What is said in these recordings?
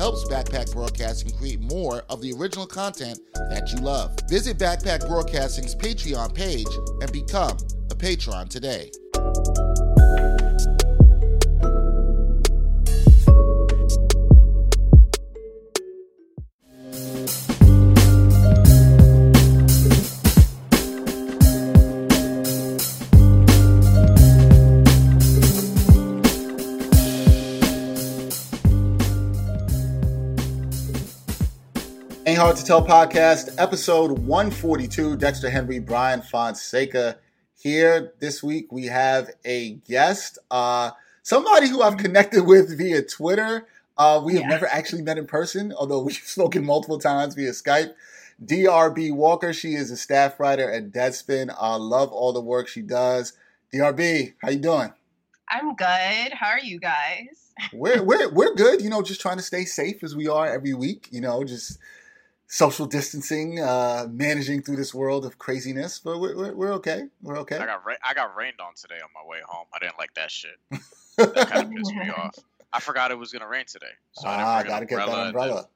helps Backpack Broadcasting create more of the original content that you love. Visit Backpack Broadcasting's Patreon page and become a patron today. Hard to Tell podcast, episode 142. Dexter Henry, Brian Fonseca here. This week we have a guest, uh, somebody who I've connected with via Twitter. Uh, we have Yeah. never actually met in person, although we've spoken multiple times via Skype. DRB Walker, she is a staff writer at Deadspin. I love all the work she does. DRB, how you doing? I'm good. How are you guys? we're we're we're good. You know, just trying to stay safe as we are every week. You know, just social distancing, uh, managing through this world of craziness. But we're we're, we're okay. We're okay. I got ra- I got rained on today on my way home. I didn't like that shit. That kind of pissed me off. I forgot it was gonna rain today, so I didn't ah, bring an gotta get that umbrella,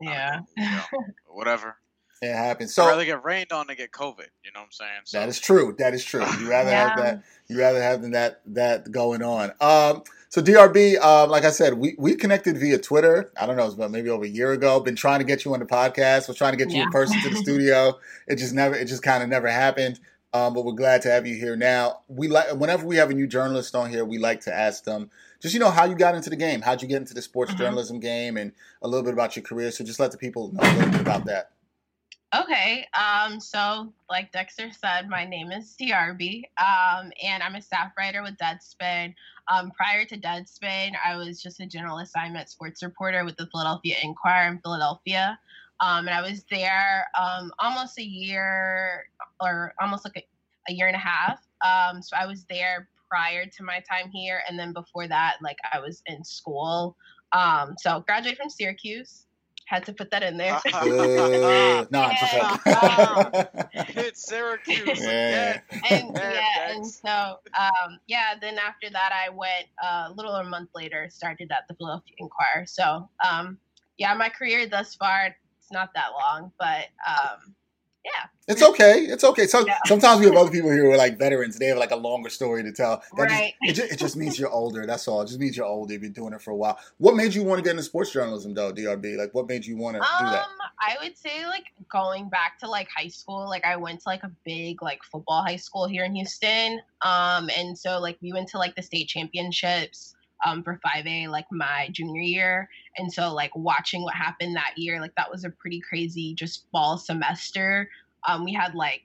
then- Yeah. Yeah. Know, Whatever. It happens. So, I'd rather get rained on than get COVID. You know what I'm saying? So, that is true. That is true. You rather have that. You rather have than that that going on. Um, so DRB, um, like I said, we we connected via Twitter. I don't know, it's about maybe over a year ago. Been trying to get you on the podcast. Was trying to get you in person to the studio. It just never. It just kind of never happened. Um, but we're glad to have you here now. We like whenever we have a new journalist on here, we like to ask them just you know how you got into the game. How'd you get into the sports Mhm. journalism game, and a little bit about your career. So just let the people know a little bit about that. Okay. Um, so like Dexter said, my name is DRB. Um, and I'm a staff writer with Deadspin. Um, prior to Deadspin, I was just a general assignment sports reporter with the Philadelphia Inquirer in Philadelphia. Um, and I was there um, almost a year or almost like a, a year and a half. Um, so I was there prior to my time here, and then before that, like I was in school. So graduated from Syracuse. Had to put that in there. Uh, no, I'm just Yeah. joking. hit Syracuse Yeah. and Yeah, yeah, and so um, yeah. Then after that, I went uh, a little over a month later. Started at the Philadelphia Inquirer. So um, yeah, my career thus far it's not that long, but um, yeah, It's okay. It's okay. So Yeah. sometimes we have other people here who are like veterans. They have like a longer story to tell. That Right. Just, it, just, it just means you're older. That's all. It just means you're older. You've been doing it for a while. What made you want to get into sports journalism, though, DRB? Like, what made you want to do um, that? I would say like going back to like high school. Like I went to like a big like football high school here in Houston. Um, and so like we went to like the state championships. Um, for 5A, like my junior year. And so, like, watching what happened that year, like, that was a pretty crazy just fall semester. Um, we had like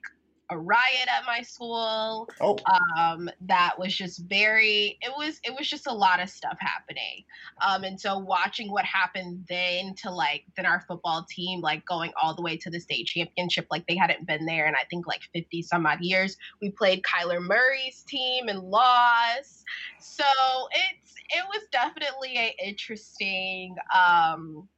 a riot at my school. Oh, um that was just very it was it was just a lot of stuff happening. Um and so watching what happened then to like then our football team like going all the way to the state championship like they hadn't been there in i think like 50 some odd years. We played kyler murray's team and lost. So it's it was definitely a interesting um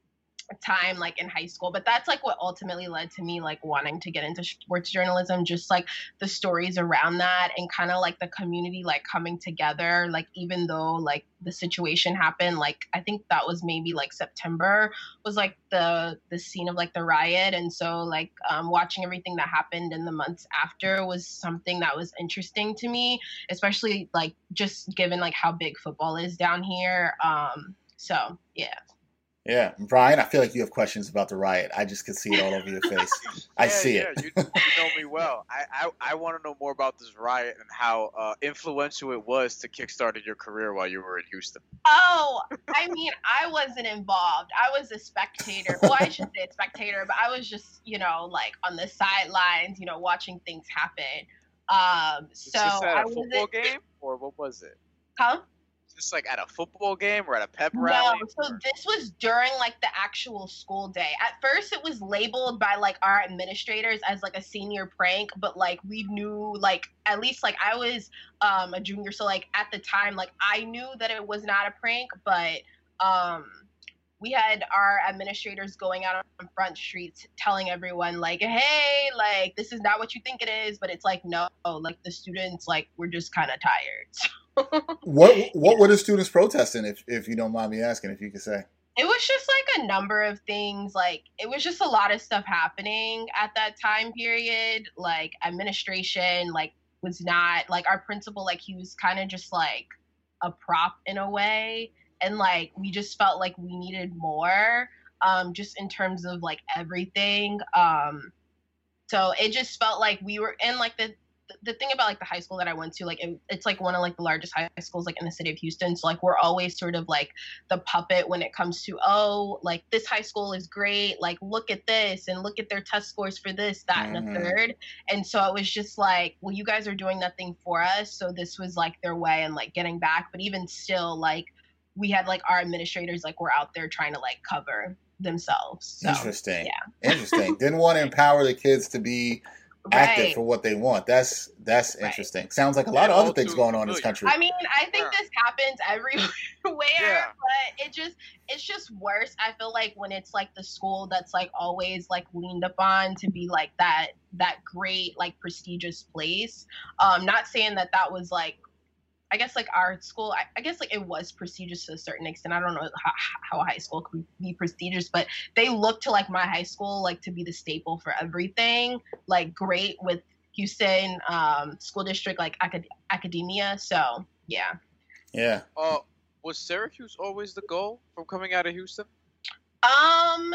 time like in high school but that's like what ultimately led to me like wanting to get into sports journalism just like the stories around that and kind of like the community like coming together like even though like the situation happened like i think that was maybe like september was like the the scene of like the riot. And so like um, watching everything that happened in the months after was something that was interesting to me especially like just given like how big football is down here. Um so yeah yeah, Brian, I feel like you have questions about the riot. I just can see it all over your face. I see yeah, it. You, you, know me well. I, I, I want to know more about this riot and how uh, influential it was to kickstarted your career while you were in Houston. Oh, I mean, I wasn't involved. I was a spectator. Well, I should say a spectator, but I was just, you know, like on the sidelines, you know, watching things happen. Um, so was this at a I football game or what was it? Huh? This like at a football game or at a pep rally? No, so this was during like the actual school day. At first, it was labeled by like our administrators as like a senior prank, but like we knew like at least like I was um a junior, so like at the time like I knew that it was not a prank, but um we had our administrators going out on front streets telling everyone like hey like this is not what you think it is but it's like no like the students like we're just kind of tired what what were the students protesting if if you don't mind me asking if you could say? It was just like a number of things like it was just a lot of stuff happening at that time period like administration like was not like our principal like he was kind of just like a prop in a way and like we just felt like we needed more um just in terms of like everything um so it just felt like we were in like the the thing about like the high school that I went to, like it, it's like one of like the largest high schools like in the city of Houston. So like we're always sort of like the puppet when it comes to oh like this high school is great, like look at this and look at their test scores for this, that, mm-hmm. and a third. And so it was just like, well, you guys are doing nothing for us, so this was like their way and like getting back. But even still, like we had like our administrators like were out there trying to like cover themselves. So, Interesting. Yeah. Interesting. Didn't want to empower the kids to be active right. for what they want. That's that's right. interesting. Sounds like a lot yeah, of other things going on in this country. I mean, I think yeah. this happens everywhere, yeah. but it just it's just worse. I feel like when it's like the school that's like always like leaned upon to be like that that great like prestigious place. Um not saying that that was like I guess like our school, I, I, guess like it was prestigious to a certain extent. I don't know how, how a high school could be prestigious, but they look to like my high school like to be the staple for everything. Like great with Houston um, school district, like acad- academia. So yeah. Yeah. Uh, was Syracuse always the goal from coming out of Houston? Um,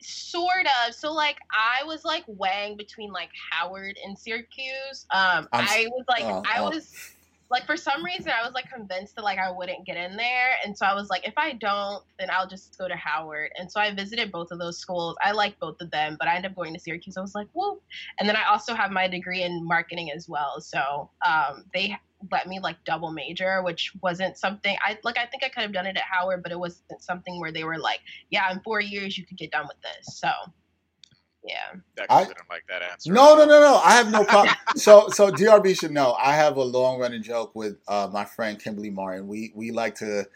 sort of. So like I was like weighing between like Howard and Syracuse. Um, I'm, i was like uh, I uh, was like for some reason I was like convinced that like I wouldn't get in there. And so I was like, if I don't, then I'll just go to Howard. And so I visited both of those schools. I like both of them, but I ended up going to Syracuse. I was like, whoa. And then I also have my degree in marketing as well. So um, they let me like double major, which wasn't something I like. I think I could have done it at Howard, but it wasn't something where they were like, yeah, in four years you could get done with this. So yeah. I didn't like that answer. No, no, no, no. I have no problem. so, so DRB should know. I have a long running joke with uh, my friend Kimberly Martin. We we like to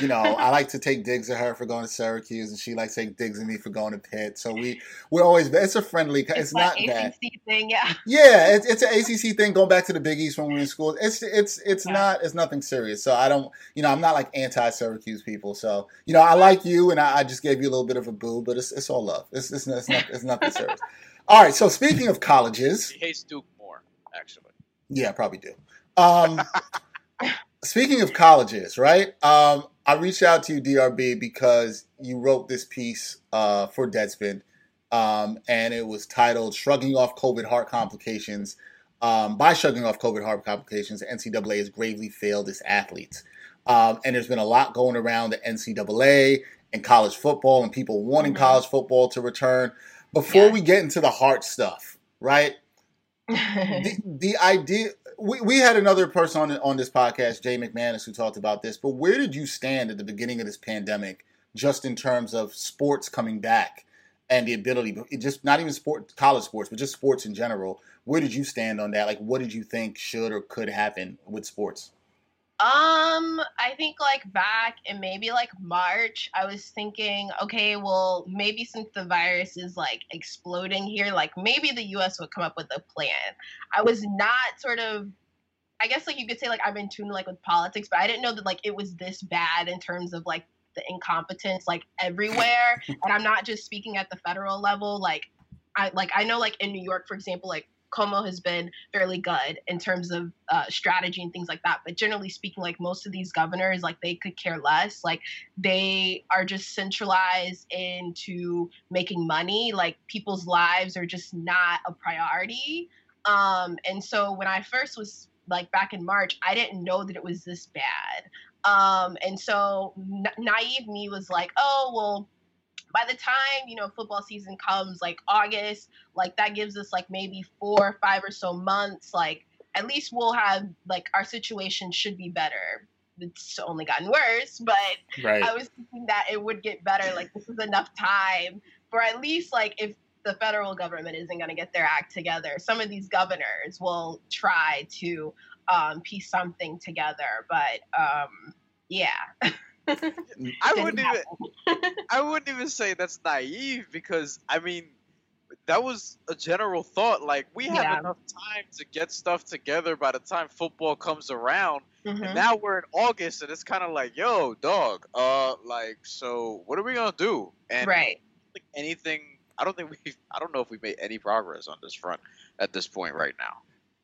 you know, I like to take digs at her for going to Syracuse, and she likes to take digs at me for going to Pitt. So we we're always it's a friendly. It's, it's not ACC bad. thing, yeah. Yeah, it's, it's an ACC thing. Going back to the Big East when we were in school, it's it's it's yeah. not it's nothing serious. So I don't, you know, I'm not like anti Syracuse people. So you know, I like you, and I, I, just gave you a little bit of a boo, but it's it's all love. It's it's, it's not it's nothing serious. All right. So speaking of colleges, he hates Duke more, actually. Yeah, I probably do. Um, speaking of colleges, right? Um, I reached out to you, DRB, because you wrote this piece uh, for Deadspin, um, and it was titled "Shrugging Off COVID Heart Complications." Um, by shrugging off COVID heart complications, NCAA has gravely failed its athletes. Um, and there's been a lot going around the NCAA and college football, and people wanting mm-hmm. college football to return. Before yeah. we get into the heart stuff, right? the, the idea we, we had another person on on this podcast, Jay McManus, who talked about this. But where did you stand at the beginning of this pandemic, just in terms of sports coming back and the ability, just not even sport, college sports, but just sports in general? Where did you stand on that? Like, what did you think should or could happen with sports? Um, I think like back in maybe like March, I was thinking, okay, well, maybe since the virus is like exploding here, like maybe the US would come up with a plan. I was not sort of I guess like you could say like I'm in tune like with politics, but I didn't know that like it was this bad in terms of like the incompetence like everywhere. and I'm not just speaking at the federal level. Like I like I know like in New York, for example, like Cuomo has been fairly good in terms of uh, strategy and things like that. But generally speaking, like most of these governors, like they could care less. Like they are just centralized into making money. Like people's lives are just not a priority. Um, and so when I first was like back in March, I didn't know that it was this bad. Um, and so na- naive me was like, oh, well, by the time, you know, football season comes, like August, like that gives us like maybe four or five or so months, like at least we'll have like our situation should be better. It's only gotten worse, but right. I was thinking that it would get better. Like this is enough time for at least like if the federal government isn't going to get their act together, some of these governors will try to um, piece something together. But um, yeah. I wouldn't even I wouldn't even say that's naive because I mean that was a general thought like we have yeah. enough time to get stuff together by the time football comes around mm-hmm. and now we're in August and it's kind of like yo dog uh like so what are we going to do and right like anything I don't think we I don't know if we made any progress on this front at this point right now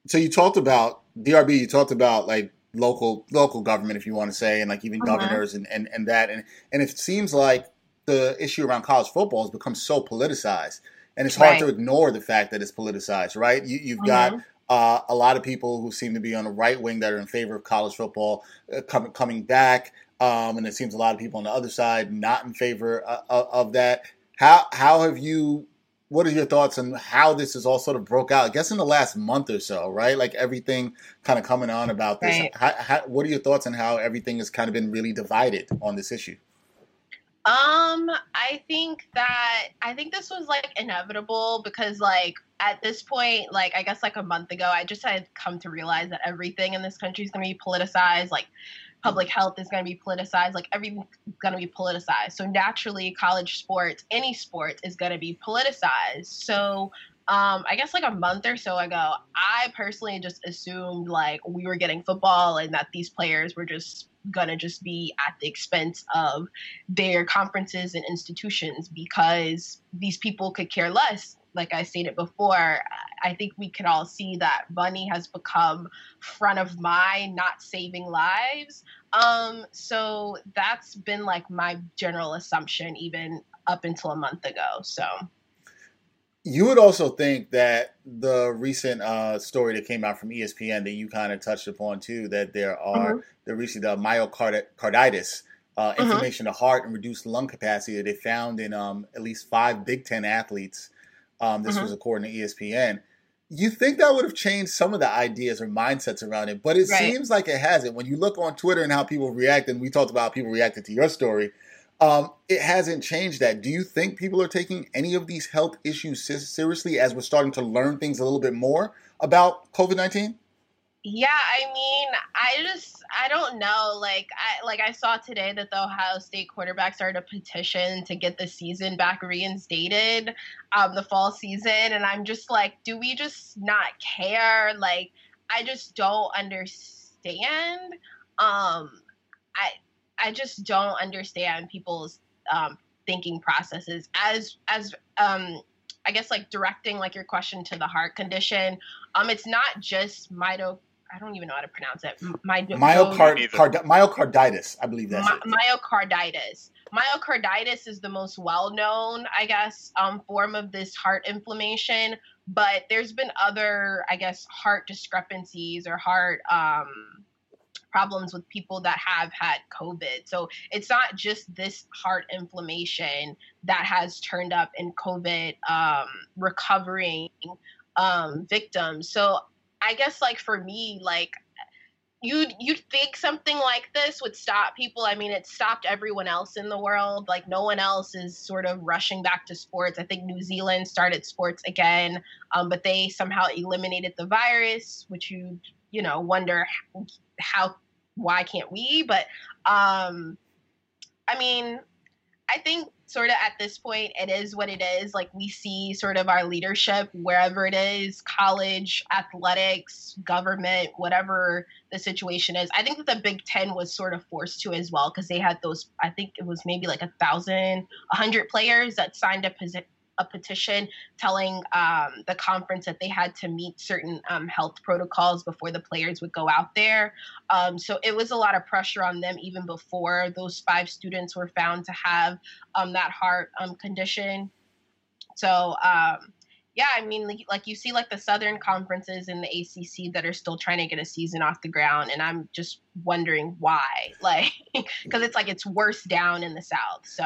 so you talked about DRB you talked about like local local government, if you want to say, and like even uh-huh. governors and, and, and that. And and it seems like the issue around college football has become so politicized, and it's hard right. to ignore the fact that it's politicized, right? You, you've uh-huh. got uh, a lot of people who seem to be on the right wing that are in favor of college football uh, coming coming back, um, and it seems a lot of people on the other side not in favor uh, of that. How how have you what are your thoughts on how this is all sort of broke out? I guess in the last month or so, right? Like everything kind of coming on about this. Right. How, how, what are your thoughts on how everything has kind of been really divided on this issue? Um, I think that I think this was like inevitable because like at this point, like I guess like a month ago, I just had come to realize that everything in this country is going to be politicized. Like public health is going to be politicized like everything's going to be politicized. So naturally college sports any sport is going to be politicized. So um, I guess like a month or so ago, I personally just assumed like we were getting football and that these players were just gonna just be at the expense of their conferences and institutions because these people could care less like I stated before, I think we can all see that money has become front of mind, not saving lives. Um, so that's been like my general assumption, even up until a month ago. So. You would also think that the recent uh, story that came out from ESPN that you kind of touched upon too, that there are mm-hmm. the recent uh, myocarditis, uh, mm-hmm. inflammation of the heart, and reduced lung capacity that they found in um, at least five Big Ten athletes um, this mm-hmm. was according to ESPN. You think that would have changed some of the ideas or mindsets around it, but it right. seems like it hasn't. When you look on Twitter and how people react, and we talked about how people reacted to your story, um, it hasn't changed that. Do you think people are taking any of these health issues seriously as we're starting to learn things a little bit more about COVID 19? Yeah, I mean, I just I don't know. Like I like I saw today that the Ohio State quarterback started a petition to get the season back reinstated, um, the fall season, and I'm just like, do we just not care? Like, I just don't understand. Um, I I just don't understand people's um, thinking processes as as um I guess like directing like your question to the heart condition. Um, it's not just mito I don't even know how to pronounce it. My, Myocard, card, myocarditis, I believe that's my, Myocarditis. Myocarditis is the most well-known, I guess, um, form of this heart inflammation. But there's been other, I guess, heart discrepancies or heart um, problems with people that have had COVID. So it's not just this heart inflammation that has turned up in COVID um, recovering um, victims. So I guess like for me, like you'd you'd think something like this would stop people. I mean, it stopped everyone else in the world. Like no one else is sort of rushing back to sports. I think New Zealand started sports again, um, but they somehow eliminated the virus, which you you know wonder how why can't we? But um, I mean, I think sort of at this point it is what it is. Like we see sort of our leadership wherever it is, college, athletics, government, whatever the situation is. I think that the Big Ten was sort of forced to as well because they had those. I think it was maybe like a thousand, a hundred players that signed a position a petition telling um, the conference that they had to meet certain um, health protocols before the players would go out there. Um, so it was a lot of pressure on them even before those five students were found to have um, that heart um, condition. So um, yeah, I mean, like, like, you see, like the Southern conferences in the ACC that are still trying to get a season off the ground, and I'm just wondering why, like, because it's like it's worse down in the South. So.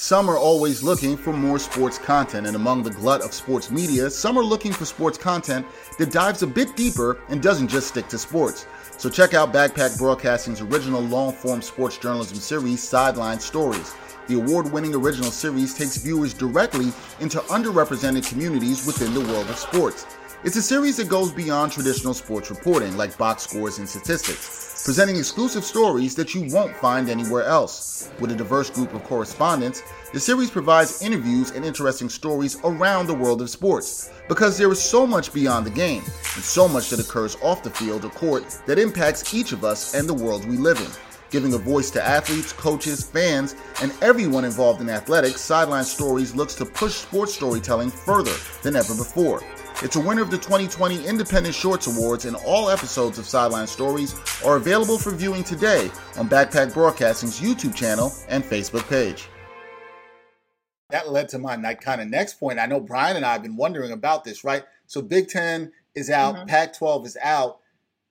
Some are always looking for more sports content, and among the glut of sports media, some are looking for sports content that dives a bit deeper and doesn't just stick to sports. So check out Backpack Broadcasting's original long form sports journalism series, Sideline Stories. The award winning original series takes viewers directly into underrepresented communities within the world of sports. It's a series that goes beyond traditional sports reporting, like box scores and statistics presenting exclusive stories that you won't find anywhere else. With a diverse group of correspondents, the series provides interviews and interesting stories around the world of sports because there is so much beyond the game and so much that occurs off the field or court that impacts each of us and the world we live in. Giving a voice to athletes, coaches, fans, and everyone involved in athletics, Sideline Stories looks to push sports storytelling further than ever before. It's a winner of the 2020 Independent Shorts Awards, and all episodes of Sideline Stories are available for viewing today on Backpack Broadcasting's YouTube channel and Facebook page. That led to my kind of next point. I know Brian and I have been wondering about this, right? So Big Ten is out, mm-hmm. Pac 12 is out.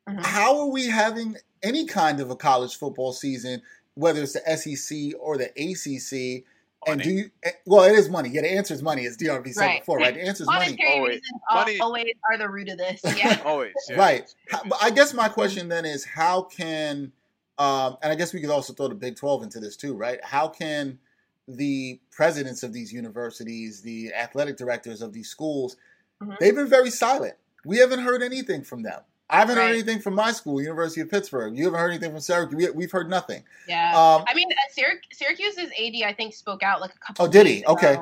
Mm-hmm. How are we having any kind of a college football season, whether it's the SEC or the ACC? And do you? Eh, well, it is money. Yeah, the answer is money, as DRB said right. before, right? The answer is money. Always, money. always are the root of this. Yeah, always. Yeah. Right. But I guess my question then is, how can, um, and I guess we could also throw the Big Twelve into this too, right? How can the presidents of these universities, the athletic directors of these schools, mm-hmm. they've been very silent. We haven't heard anything from them. I haven't right. heard anything from my school, University of Pittsburgh. You haven't heard anything from Syracuse. We, have heard nothing. Yeah. Um, I mean, uh, Syracuse's AD, I think, spoke out like a couple. Oh, did he? Ago. Okay.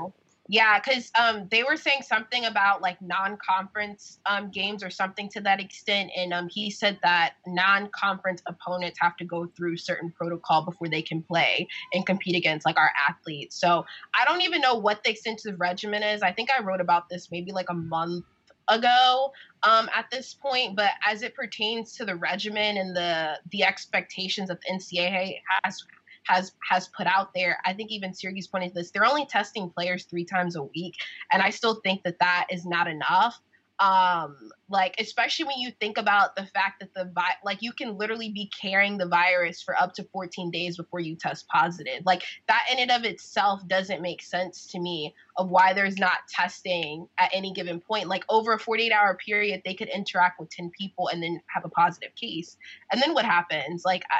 Yeah, because um, they were saying something about like non-conference um, games or something to that extent, and um, he said that non-conference opponents have to go through certain protocol before they can play and compete against like our athletes. So I don't even know what the extensive regimen is. I think I wrote about this maybe like a month ago um, at this point, but as it pertains to the regimen and the the expectations that the NCAA has has has put out there, I think even Syracuse pointed to this. They're only testing players three times a week, and I still think that that is not enough um like especially when you think about the fact that the vi- like you can literally be carrying the virus for up to 14 days before you test positive like that in and of itself doesn't make sense to me of why there's not testing at any given point like over a 48 hour period they could interact with 10 people and then have a positive case and then what happens like I,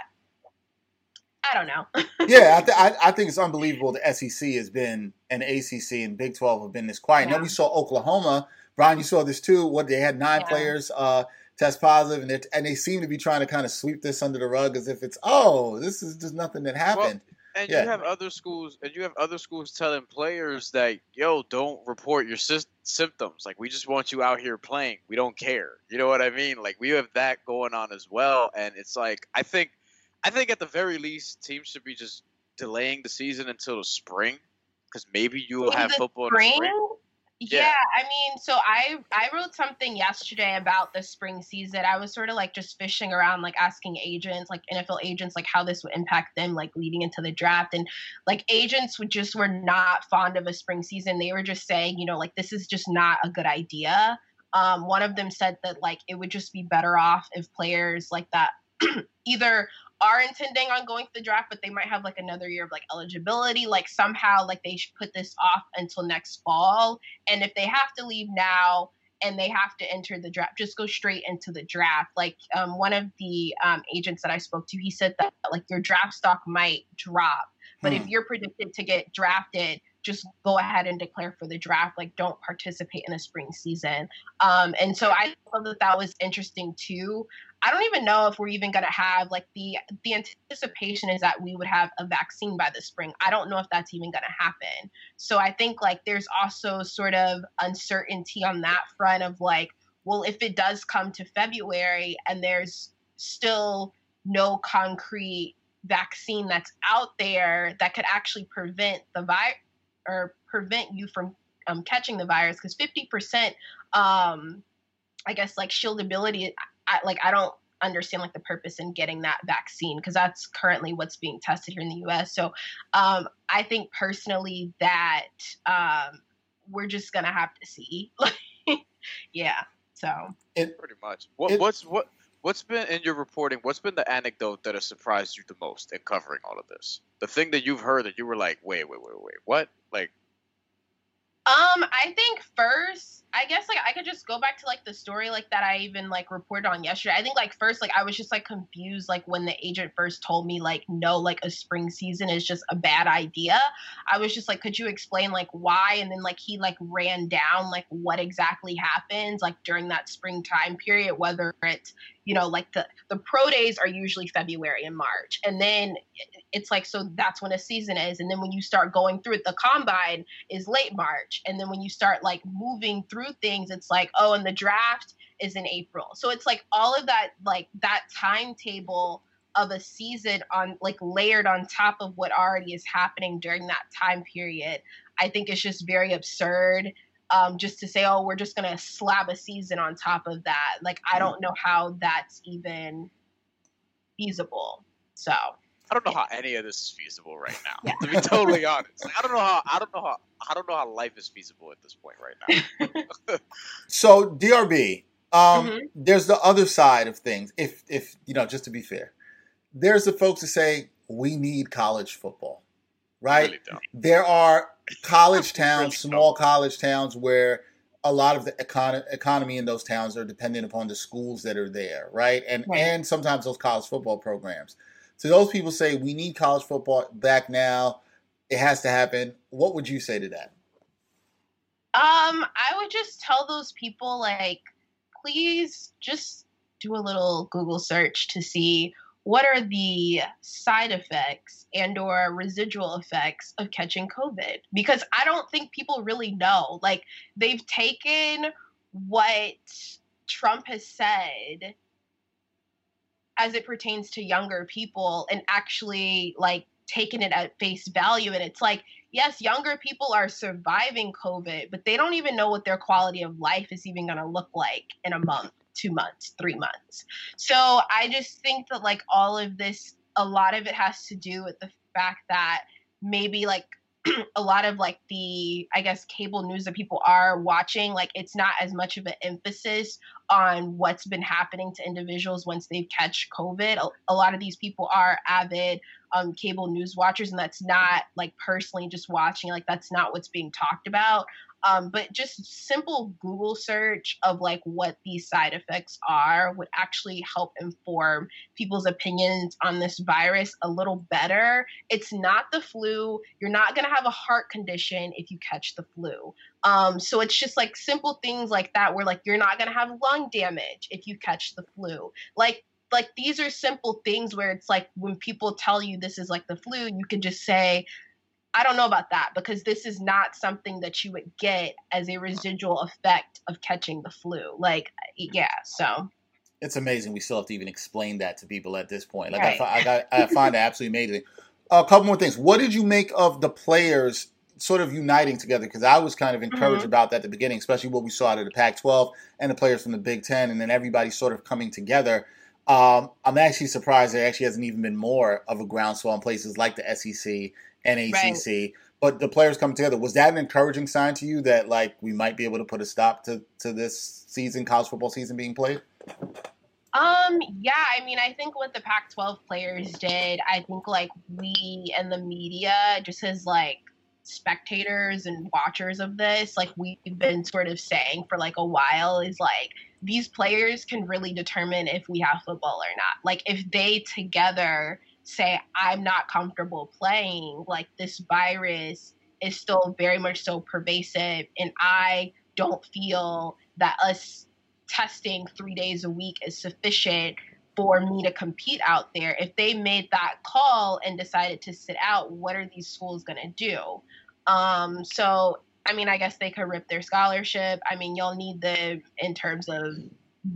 I don't know. yeah, I, th- I, I, think it's unbelievable. The SEC has been, and ACC and Big Twelve have been this quiet. Yeah. Then we saw Oklahoma Brian, you saw this too. What they had nine yeah. players uh, test positive, and and they seem to be trying to kind of sweep this under the rug as if it's oh, this is just nothing that happened. Well, and yeah. you have other schools, and you have other schools telling players that yo, don't report your sy- symptoms. Like we just want you out here playing. We don't care. You know what I mean? Like we have that going on as well, and it's like I think, I think at the very least, teams should be just delaying the season until the spring because maybe you will have football spring? in the spring. Yeah. yeah. I mean, so I I wrote something yesterday about the spring season. I was sort of like just fishing around, like asking agents, like NFL agents, like how this would impact them, like leading into the draft, and like agents would just were not fond of a spring season. They were just saying, you know, like this is just not a good idea. Um, one of them said that like it would just be better off if players like that either are intending on going to the draft, but they might have like another year of like eligibility. Like somehow, like they should put this off until next fall. And if they have to leave now and they have to enter the draft, just go straight into the draft. Like um, one of the um, agents that I spoke to, he said that like your draft stock might drop, but hmm. if you're predicted to get drafted, just go ahead and declare for the draft. Like, don't participate in the spring season. Um, and so I thought that that was interesting too. I don't even know if we're even going to have like the the anticipation is that we would have a vaccine by the spring. I don't know if that's even going to happen. So I think like there's also sort of uncertainty on that front of like, well, if it does come to February and there's still no concrete vaccine that's out there that could actually prevent the virus or prevent you from um, catching the virus because 50% um, i guess like shieldability I, like i don't understand like the purpose in getting that vaccine because that's currently what's being tested here in the us so um, i think personally that um, we're just gonna have to see yeah so it, pretty much what, it, what's what What's been in your reporting? What's been the anecdote that has surprised you the most in covering all of this? The thing that you've heard that you were like, wait, wait, wait, wait, what? Like, um, I think first I guess like I could just go back to like the story like that I even like reported on yesterday. I think like first like I was just like confused like when the agent first told me like no like a spring season is just a bad idea. I was just like could you explain like why and then like he like ran down like what exactly happens like during that spring time period whether it's you know like the the pro days are usually February and March and then it's like so that's when a season is and then when you start going through it the combine is late March and then when you start like moving through through things, it's like, oh, and the draft is in April. So it's like all of that, like that timetable of a season on like layered on top of what already is happening during that time period. I think it's just very absurd. Um, just to say, oh, we're just gonna slap a season on top of that. Like, I don't know how that's even feasible. So I don't know how any of this is feasible right now. Yeah. To be totally honest, I don't know how I don't know how I don't know how life is feasible at this point right now. so DRB, um, mm-hmm. there's the other side of things. If if you know, just to be fair, there's the folks that say we need college football, right? Really there are college towns, really small don't. college towns where a lot of the econ- economy in those towns are dependent upon the schools that are there, right? And right. and sometimes those college football programs. So those people say we need college football back now. It has to happen. What would you say to that? Um, I would just tell those people like, please just do a little Google search to see what are the side effects and or residual effects of catching covid because i don't think people really know like they've taken what trump has said as it pertains to younger people and actually like taking it at face value. And it's like yes younger people are surviving covid but they don't even know what their quality of life is even going to look like in a month two months three months. So i just think that like all of this a lot of it has to do with the fact that maybe like a lot of like the i guess cable news that people are watching like it's not as much of an emphasis on what's been happening to individuals once they've catch covid. A, a lot of these people are avid um, cable news watchers and that's not like personally just watching like that's not what's being talked about um, but just simple Google search of like what these side effects are would actually help inform people's opinions on this virus a little better. It's not the flu. You're not going to have a heart condition if you catch the flu. Um, so it's just like simple things like that where like you're not going to have lung damage if you catch the flu. Like like these are simple things where it's like when people tell you this is like the flu, you can just say, I don't know about that because this is not something that you would get as a residual effect of catching the flu. Like, yeah, so. It's amazing. We still have to even explain that to people at this point. Like, right. I, I, I find it absolutely amazing. A couple more things. What did you make of the players sort of uniting together? Because I was kind of encouraged mm-hmm. about that at the beginning, especially what we saw out of the Pac 12 and the players from the Big Ten, and then everybody sort of coming together. Um, I'm actually surprised there actually hasn't even been more of a groundswell in places like the SEC and ACC. Right. But the players coming together was that an encouraging sign to you that like we might be able to put a stop to to this season, college football season being played? Um, yeah, I mean, I think what the Pac 12 players did, I think like we and the media, just as like spectators and watchers of this, like we've been sort of saying for like a while, is like these players can really determine if we have football or not. Like if they together say I'm not comfortable playing, like this virus is still very much so pervasive, and I don't feel that us testing three days a week is sufficient for me to compete out there. If they made that call and decided to sit out, what are these schools going to do? Um, so, I mean, I guess they could rip their scholarship. I mean, you'll need them in terms of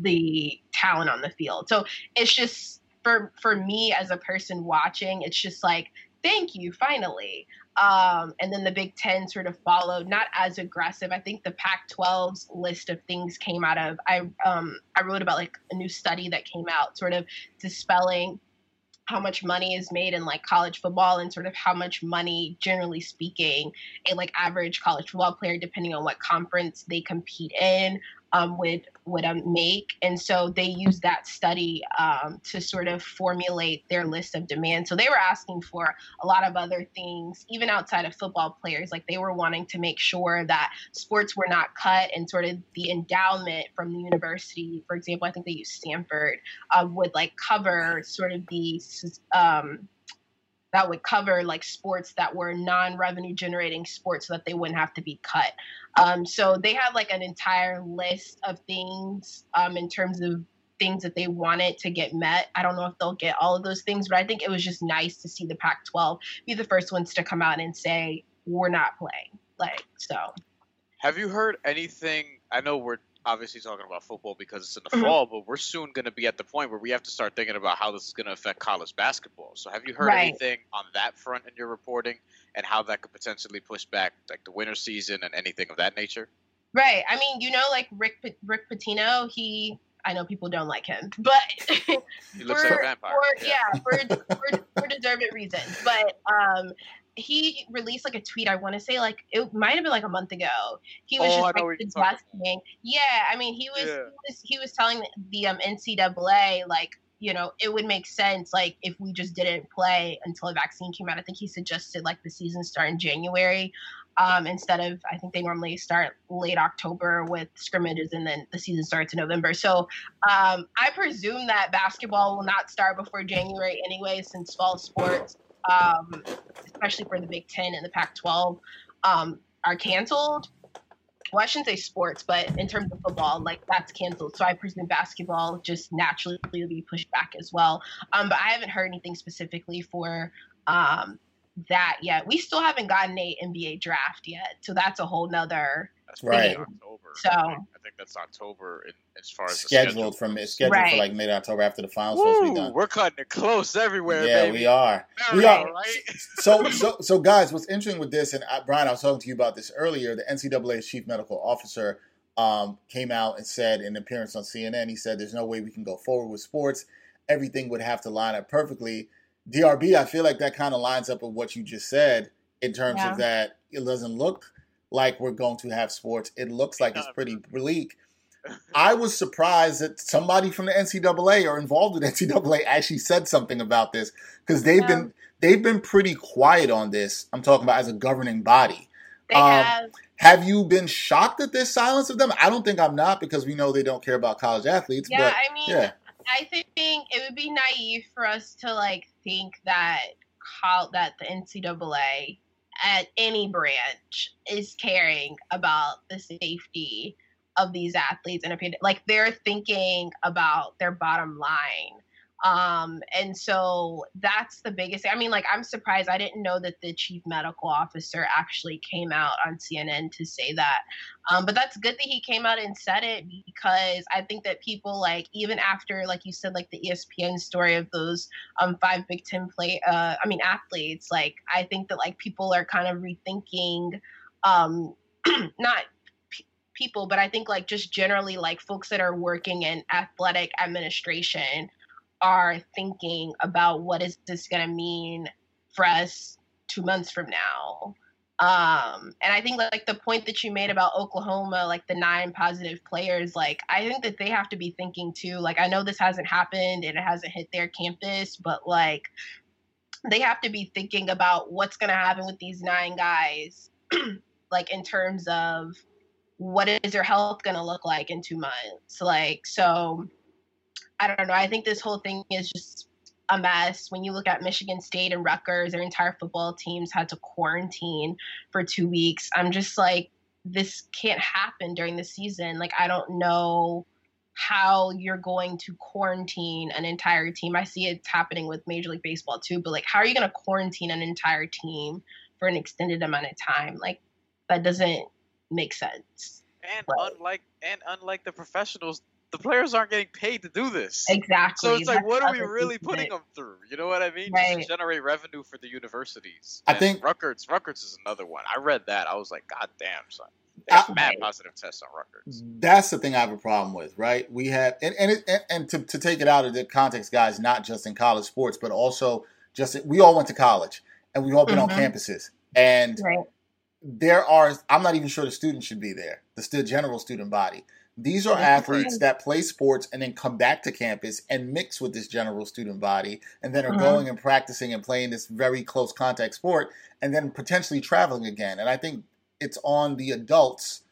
the talent on the field. So it's just for for me as a person watching, it's just like thank you finally um, and then the Big Ten sort of followed, not as aggressive. I think the Pac-12's list of things came out of. I um, I wrote about like a new study that came out, sort of dispelling how much money is made in like college football and sort of how much money generally speaking a like average college football player depending on what conference they compete in um, would would um, make, and so they used that study um, to sort of formulate their list of demands. So they were asking for a lot of other things, even outside of football players. Like they were wanting to make sure that sports were not cut, and sort of the endowment from the university, for example, I think they used Stanford, uh, would like cover sort of the um, that would cover like sports that were non-revenue generating sports so that they wouldn't have to be cut. Um, so they have like an entire list of things um, in terms of things that they wanted to get met. I don't know if they'll get all of those things but i think it was just nice to see the pac 12 be the first ones to come out and say we're not playing. Like so. Have you heard anything i know we're obviously talking about football because it's in the mm-hmm. fall, but we're soon going to be at the point where we have to start thinking about how this is going to affect college basketball. So, have you heard right. anything on that front in your reporting and how that could potentially push back like the winter season and anything of that nature? Right. I mean, you know, like Rick Rick Pitino, he I know people don't like him, but he looks for, like a vampire. For, yeah, yeah for, for, for deserved reasons. But um, he released like a tweet. I want to say like it might have been like a month ago. He was oh, just like suggesting. Yeah, I mean he was, yeah. he was he was telling the um, NCAA like you know it would make sense like if we just didn't play until a vaccine came out. I think he suggested like the season start in January. Um, instead of I think they normally start late October with scrimmages and then the season starts in November. So um, I presume that basketball will not start before January anyway, since fall sports um, especially for the Big Ten and the Pac-12, um, are canceled. Well, I shouldn't say sports, but in terms of football, like that's canceled. So I presume basketball just naturally will be pushed back as well. Um, but I haven't heard anything specifically for um, that yet. We still haven't gotten a NBA draft yet, so that's a whole nother that's right. October. So I think, I think, that's October in, as far as scheduled from it's scheduled right. for like mid October after the finals supposed to be done. We're cutting it close everywhere. Yeah, baby. we are. we are. Right? so so so guys, what's interesting with this, and I, Brian, I was talking to you about this earlier. The NCAA's chief medical officer um, came out and said in an appearance on CNN, he said, "There's no way we can go forward with sports. Everything would have to line up perfectly." DRB, I feel like that kind of lines up with what you just said in terms yeah. of that it doesn't look like we're going to have sports. It looks like it's pretty bleak. I was surprised that somebody from the NCAA or involved with NCAA actually said something about this because they've yeah. been they've been pretty quiet on this. I'm talking about as a governing body. They um, have. Have you been shocked at this silence of them? I don't think I'm not because we know they don't care about college athletes. Yeah, but, I mean, yeah. I think it would be naive for us to like think that call that the NCAA at any branch is caring about the safety of these athletes and like they're thinking about their bottom line um, and so that's the biggest thing. I mean, like, I'm surprised. I didn't know that the chief medical officer actually came out on CNN to say that. Um, but that's good that he came out and said it because I think that people, like, even after, like you said, like the ESPN story of those um, five Big Ten play, uh, I mean, athletes, like, I think that, like, people are kind of rethinking, um, not people, but I think, like, just generally, like, folks that are working in athletic administration are thinking about what is this going to mean for us two months from now. Um, and I think like the point that you made about Oklahoma, like the nine positive players, like I think that they have to be thinking too. Like I know this hasn't happened and it hasn't hit their campus, but like they have to be thinking about what's going to happen with these nine guys, like in terms of what is their health going to look like in two months. Like so I don't know. I think this whole thing is just a mess. When you look at Michigan State and Rutgers, their entire football teams had to quarantine for two weeks. I'm just like, this can't happen during the season. Like, I don't know how you're going to quarantine an entire team. I see it's happening with Major League Baseball too, but like how are you going to quarantine an entire team for an extended amount of time? Like that doesn't make sense. And right. unlike and unlike the professionals, the players aren't getting paid to do this. Exactly. So it's like, what are we really putting them through? You know what I mean? Right. Just to generate revenue for the universities. I and think Rutgers. Rutgers is another one. I read that. I was like, God damn, son. I, mad positive tests on Rutgers. That's the thing I have a problem with, right? We have, and and, it, and, and to, to take it out of the context, guys, not just in college sports, but also just we all went to college and we've all been mm-hmm. on campuses, and right. there are. I'm not even sure the students should be there. The general student body. These are athletes that play sports and then come back to campus and mix with this general student body, and then are mm-hmm. going and practicing and playing this very close contact sport, and then potentially traveling again. And I think it's on the adults,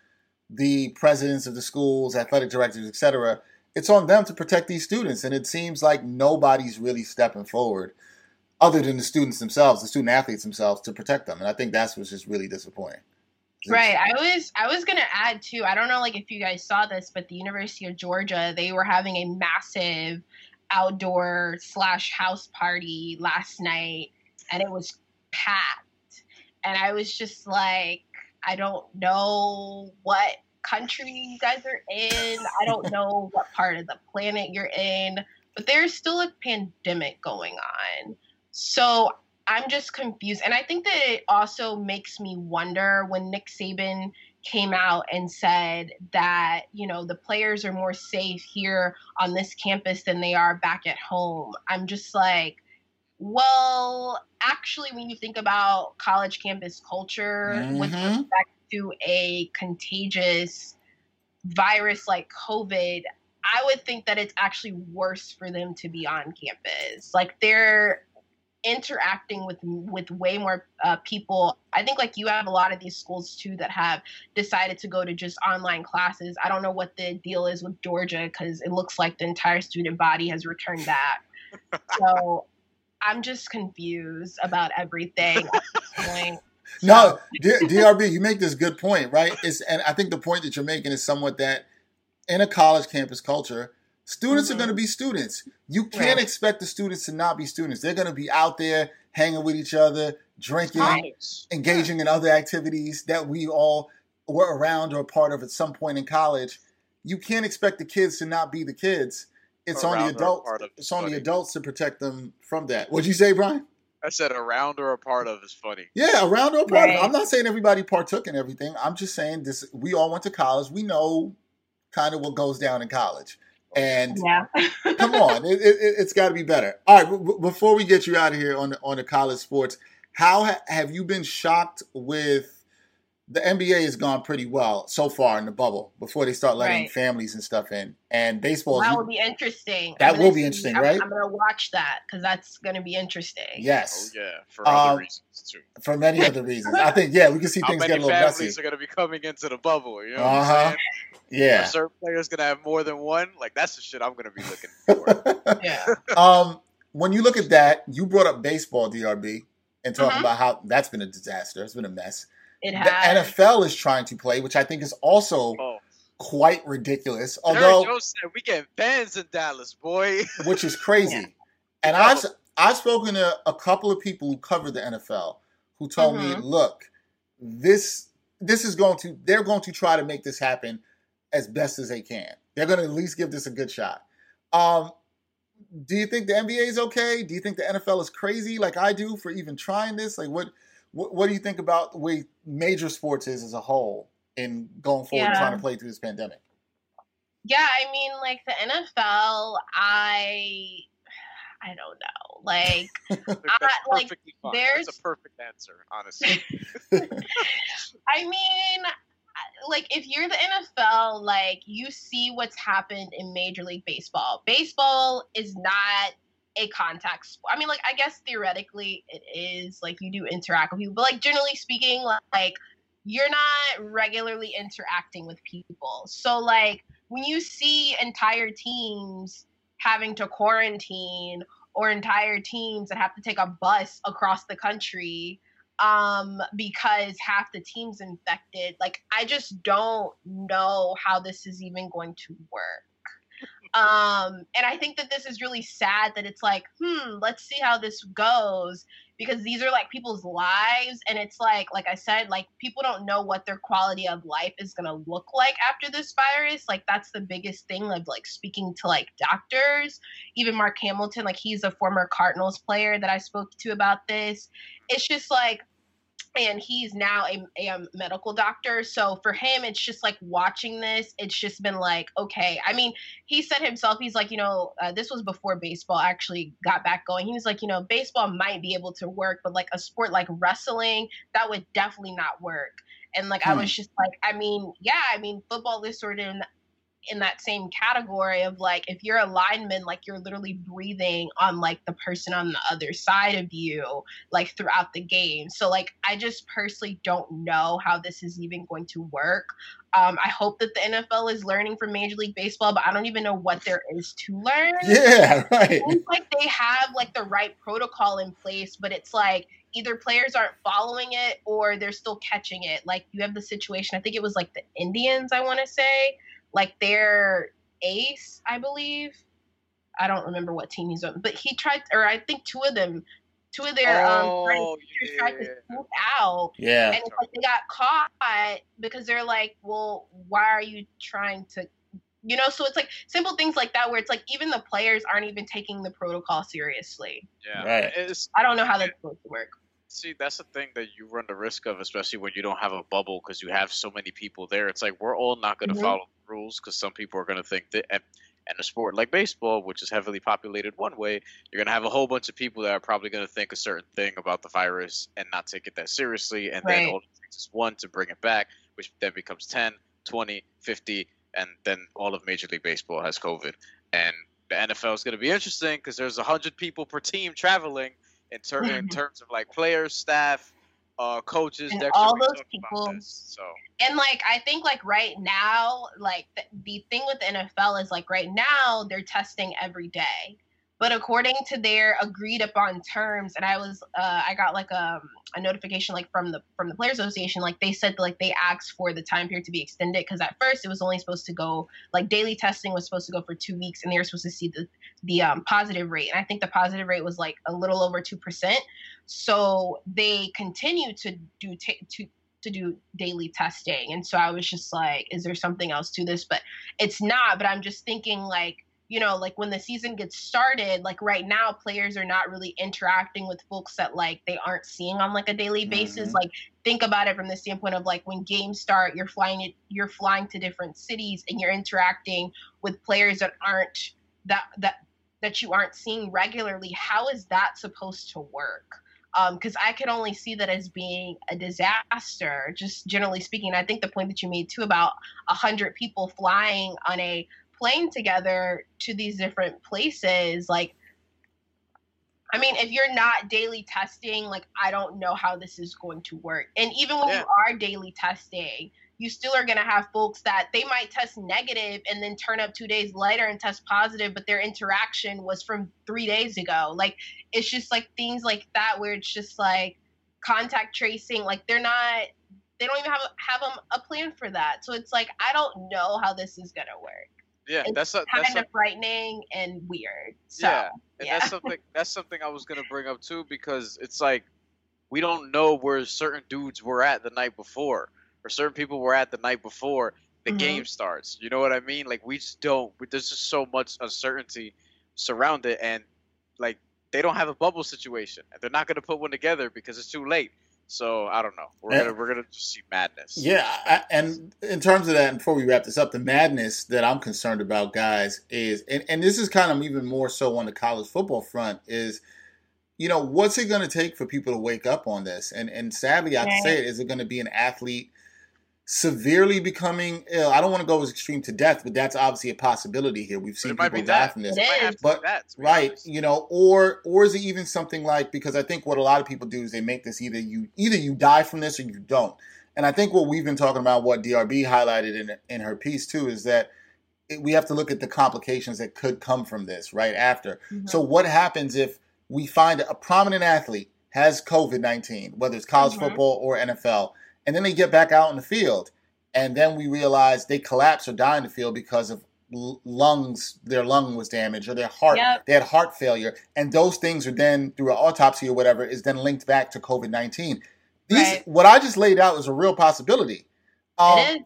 the presidents of the schools, athletic directors, etc. It's on them to protect these students, and it seems like nobody's really stepping forward, other than the students themselves, the student athletes themselves, to protect them. And I think that's what's just really disappointing. Right. I was I was gonna add too. I don't know like if you guys saw this, but the University of Georgia they were having a massive outdoor slash house party last night, and it was packed. And I was just like, I don't know what country you guys are in. I don't know what part of the planet you're in, but there's still a pandemic going on. So I'm just confused. And I think that it also makes me wonder when Nick Saban came out and said that, you know, the players are more safe here on this campus than they are back at home. I'm just like, well, actually, when you think about college campus culture mm-hmm. with respect to a contagious virus like COVID, I would think that it's actually worse for them to be on campus. Like they're interacting with with way more uh, people. I think like you have a lot of these schools too that have decided to go to just online classes. I don't know what the deal is with Georgia because it looks like the entire student body has returned back. so I'm just confused about everything No, DRB, you make this good point, right? It's and I think the point that you're making is somewhat that in a college campus culture, Students mm-hmm. are going to be students. You can't right. expect the students to not be students. They're going to be out there hanging with each other, drinking, engaging in other activities that we all were around or part of at some point in college. You can't expect the kids to not be the kids. It's around on the adults. It's on the adults to protect them from that. What'd you say, Brian? I said around or a part of is funny. Yeah, around or a part right. of. I'm not saying everybody partook in everything. I'm just saying this. We all went to college. We know kind of what goes down in college. And yeah. come on, it, it, has got to be better. All right, b- before we get you out of here on the, on the college sports, how ha- have you been shocked with the NBA has gone pretty well so far in the bubble before they start letting right. families and stuff in. And baseball that will be interesting. That will be interesting, see, right? I'm, I'm going to watch that because that's going to be interesting. Yes. Oh, yeah, for other um, reasons too. For many other reasons, I think yeah, we can see things get a little messy. families are going to be coming into the bubble? You know, uh-huh. Yeah. Are certain players going to have more than one? Like that's the shit I'm going to be looking for. yeah. Um, when you look at that, you brought up baseball, DRB, and talking uh-huh. about how that's been a disaster. It's been a mess. It has. The NFL is trying to play, which I think is also oh. quite ridiculous. Although Joe said we get fans in Dallas, boy, which is crazy. yeah. And I've I've spoken to a couple of people who cover the NFL who told mm-hmm. me, look, this this is going to they're going to try to make this happen as best as they can. They're going to at least give this a good shot. Um, do you think the NBA is okay? Do you think the NFL is crazy like I do for even trying this? Like what what, what do you think about the way major sports is as a whole in going forward yeah. trying to play through this pandemic? Yeah, I mean, like the NFL, I I don't know. Like, I, like fine. there's That's a perfect answer, honestly. I mean, like if you're the NFL, like you see what's happened in Major League Baseball. Baseball is not a contact sport. I mean, like I guess theoretically it is like you do interact with people, but like generally speaking, like you're not regularly interacting with people. So like when you see entire teams having to quarantine or entire teams that have to take a bus across the country um because half the team's infected. Like i just don't know how this is even going to work. Um, and I think that this is really sad that it's like, hmm, let's see how this goes because these are like people's lives and it's like like I said like people don't know what their quality of life is going to look like after this virus. Like that's the biggest thing of like speaking to like doctors. Even Mark Hamilton like he's a former Cardinals player that I spoke to about this it's just like and he's now a, a, medical doctor. So for him it's just like watching this it's just been like okay. I mean he said himself he's like you know uh, this was before baseball actually got back going. He was like you know baseball might be able to work but like a sport like wrestling that would definitely not work. And like hmm. i was just like i mean yeah i mean football is sort of in that same category of like if you're a lineman like you're literally breathing on like the person on the other side of you like throughout the game so like i just personally don't know how this is even going to work um, I hope that the NFL is learning from Major League Baseball, but I don't even know what there is to learn. Yeah, right. It's like they have like the right protocol in place, but it's like either players aren't following it or they're still catching it. Like you have the situation, I think it was like the Indians, I want to say, like their ace, I believe. I don't remember what team he's on, but he tried, or I think two of them, two of their um, oh, um yeah. tried to scoop out. Yeah, and like they got caught because they're like, well, why are you trying to? You know, so it's like simple things like that where it's like even the players aren't even taking the protocol seriously. Yeah, right. It's, I don't know how that's supposed to work. See, that's the thing that you run the risk of, especially when you don't have a bubble because you have so many people there. It's like we're all not going to mm-hmm. follow the rules because some people are going to think that. And, and a sport like baseball, which is heavily populated one way, you're going to have a whole bunch of people that are probably going to think a certain thing about the virus and not take it that seriously. And right. then all it takes is one to bring it back, which then becomes 10, 20, 50, and then all of Major League Baseball has COVID. And the NFL is going to be interesting because there's 100 people per team traveling – in, ter- in terms of like players, staff, uh, coaches, and all those people. so and like I think like right now, like the, the thing with the NFL is like right now they're testing every day. But according to their agreed upon terms, and I was, uh, I got like a, um, a notification like from the from the Players Association, like they said like they asked for the time period to be extended because at first it was only supposed to go like daily testing was supposed to go for two weeks, and they were supposed to see the the um, positive rate, and I think the positive rate was like a little over two percent. So they continue to do t- to to do daily testing, and so I was just like, is there something else to this? But it's not. But I'm just thinking like you know, like when the season gets started, like right now, players are not really interacting with folks that like they aren't seeing on like a daily basis. Mm-hmm. Like think about it from the standpoint of like when games start, you're flying it, you're flying to different cities and you're interacting with players that aren't that that that you aren't seeing regularly. How is that supposed to work? because um, I could only see that as being a disaster, just generally speaking. I think the point that you made too about a hundred people flying on a plane together to these different places like I mean, if you're not daily testing, like I don't know how this is going to work. And even when yeah. you are daily testing, you still are going to have folks that they might test negative and then turn up 2 days later and test positive, but their interaction was from 3 days ago. Like it's just like things like that where it's just like contact tracing, like they're not they don't even have have a, a plan for that. So it's like I don't know how this is going to work yeah, it's that's a, that's kind of frightening and weird. So, yeah, and yeah. that's something that's something I was gonna bring up too because it's like we don't know where certain dudes were at the night before, or certain people were at the night before the mm-hmm. game starts. You know what I mean? Like we just don't. There's just so much uncertainty surrounded, and like they don't have a bubble situation, and they're not gonna put one together because it's too late. So I don't know. We're and, gonna we're gonna just see madness. Yeah, I, and in terms of that, and before we wrap this up, the madness that I'm concerned about, guys, is and, and this is kind of even more so on the college football front is, you know, what's it going to take for people to wake up on this? And and sadly, I can say it is it going to be an athlete severely becoming ill. I don't want to go as extreme to death, but that's obviously a possibility here. We've seen people die from this. But right, honest. you know, or or is it even something like because I think what a lot of people do is they make this either you either you die from this or you don't. And I think what we've been talking about, what DRB highlighted in in her piece too, is that we have to look at the complications that could come from this right after. Mm-hmm. So what happens if we find a prominent athlete has COVID nineteen, whether it's college mm-hmm. football or NFL? And then they get back out in the field, and then we realize they collapse or die in the field because of lungs, their lung was damaged, or their heart, yep. they had heart failure, and those things are then through an autopsy or whatever is then linked back to COVID nineteen. These, right. what I just laid out is a real possibility. Um, it is.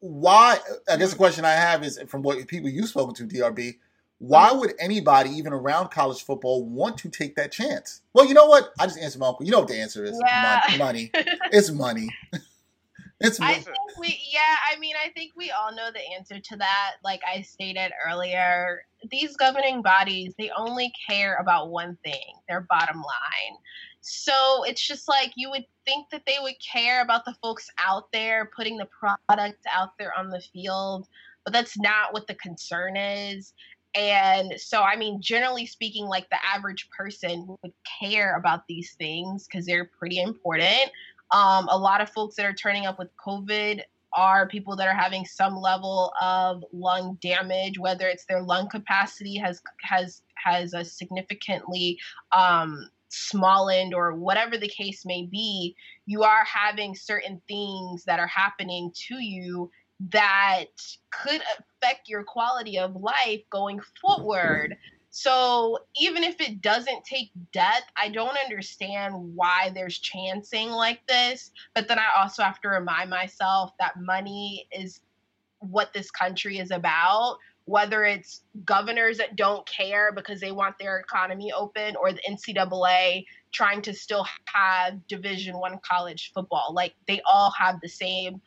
Why? I guess the question I have is from what people you've spoken to, DRB. Why would anybody, even around college football, want to take that chance? Well, you know what? I just answered my uncle. You know what the answer is? Yeah. Money. money. it's money. It's money. I think we yeah, I mean I think we all know the answer to that. Like I stated earlier, these governing bodies, they only care about one thing, their bottom line. So it's just like you would think that they would care about the folks out there putting the product out there on the field, but that's not what the concern is. And so, I mean, generally speaking, like the average person would care about these things because they're pretty important. Um, a lot of folks that are turning up with COVID are people that are having some level of lung damage, whether it's their lung capacity has has has a significantly um, smollened or whatever the case may be. You are having certain things that are happening to you that could affect your quality of life going forward. So even if it doesn't take death, I don't understand why there's chancing like this. But then I also have to remind myself that money is what this country is about. Whether it's governors that don't care because they want their economy open, or the NCAA trying to still have Division One college football, like they all have the same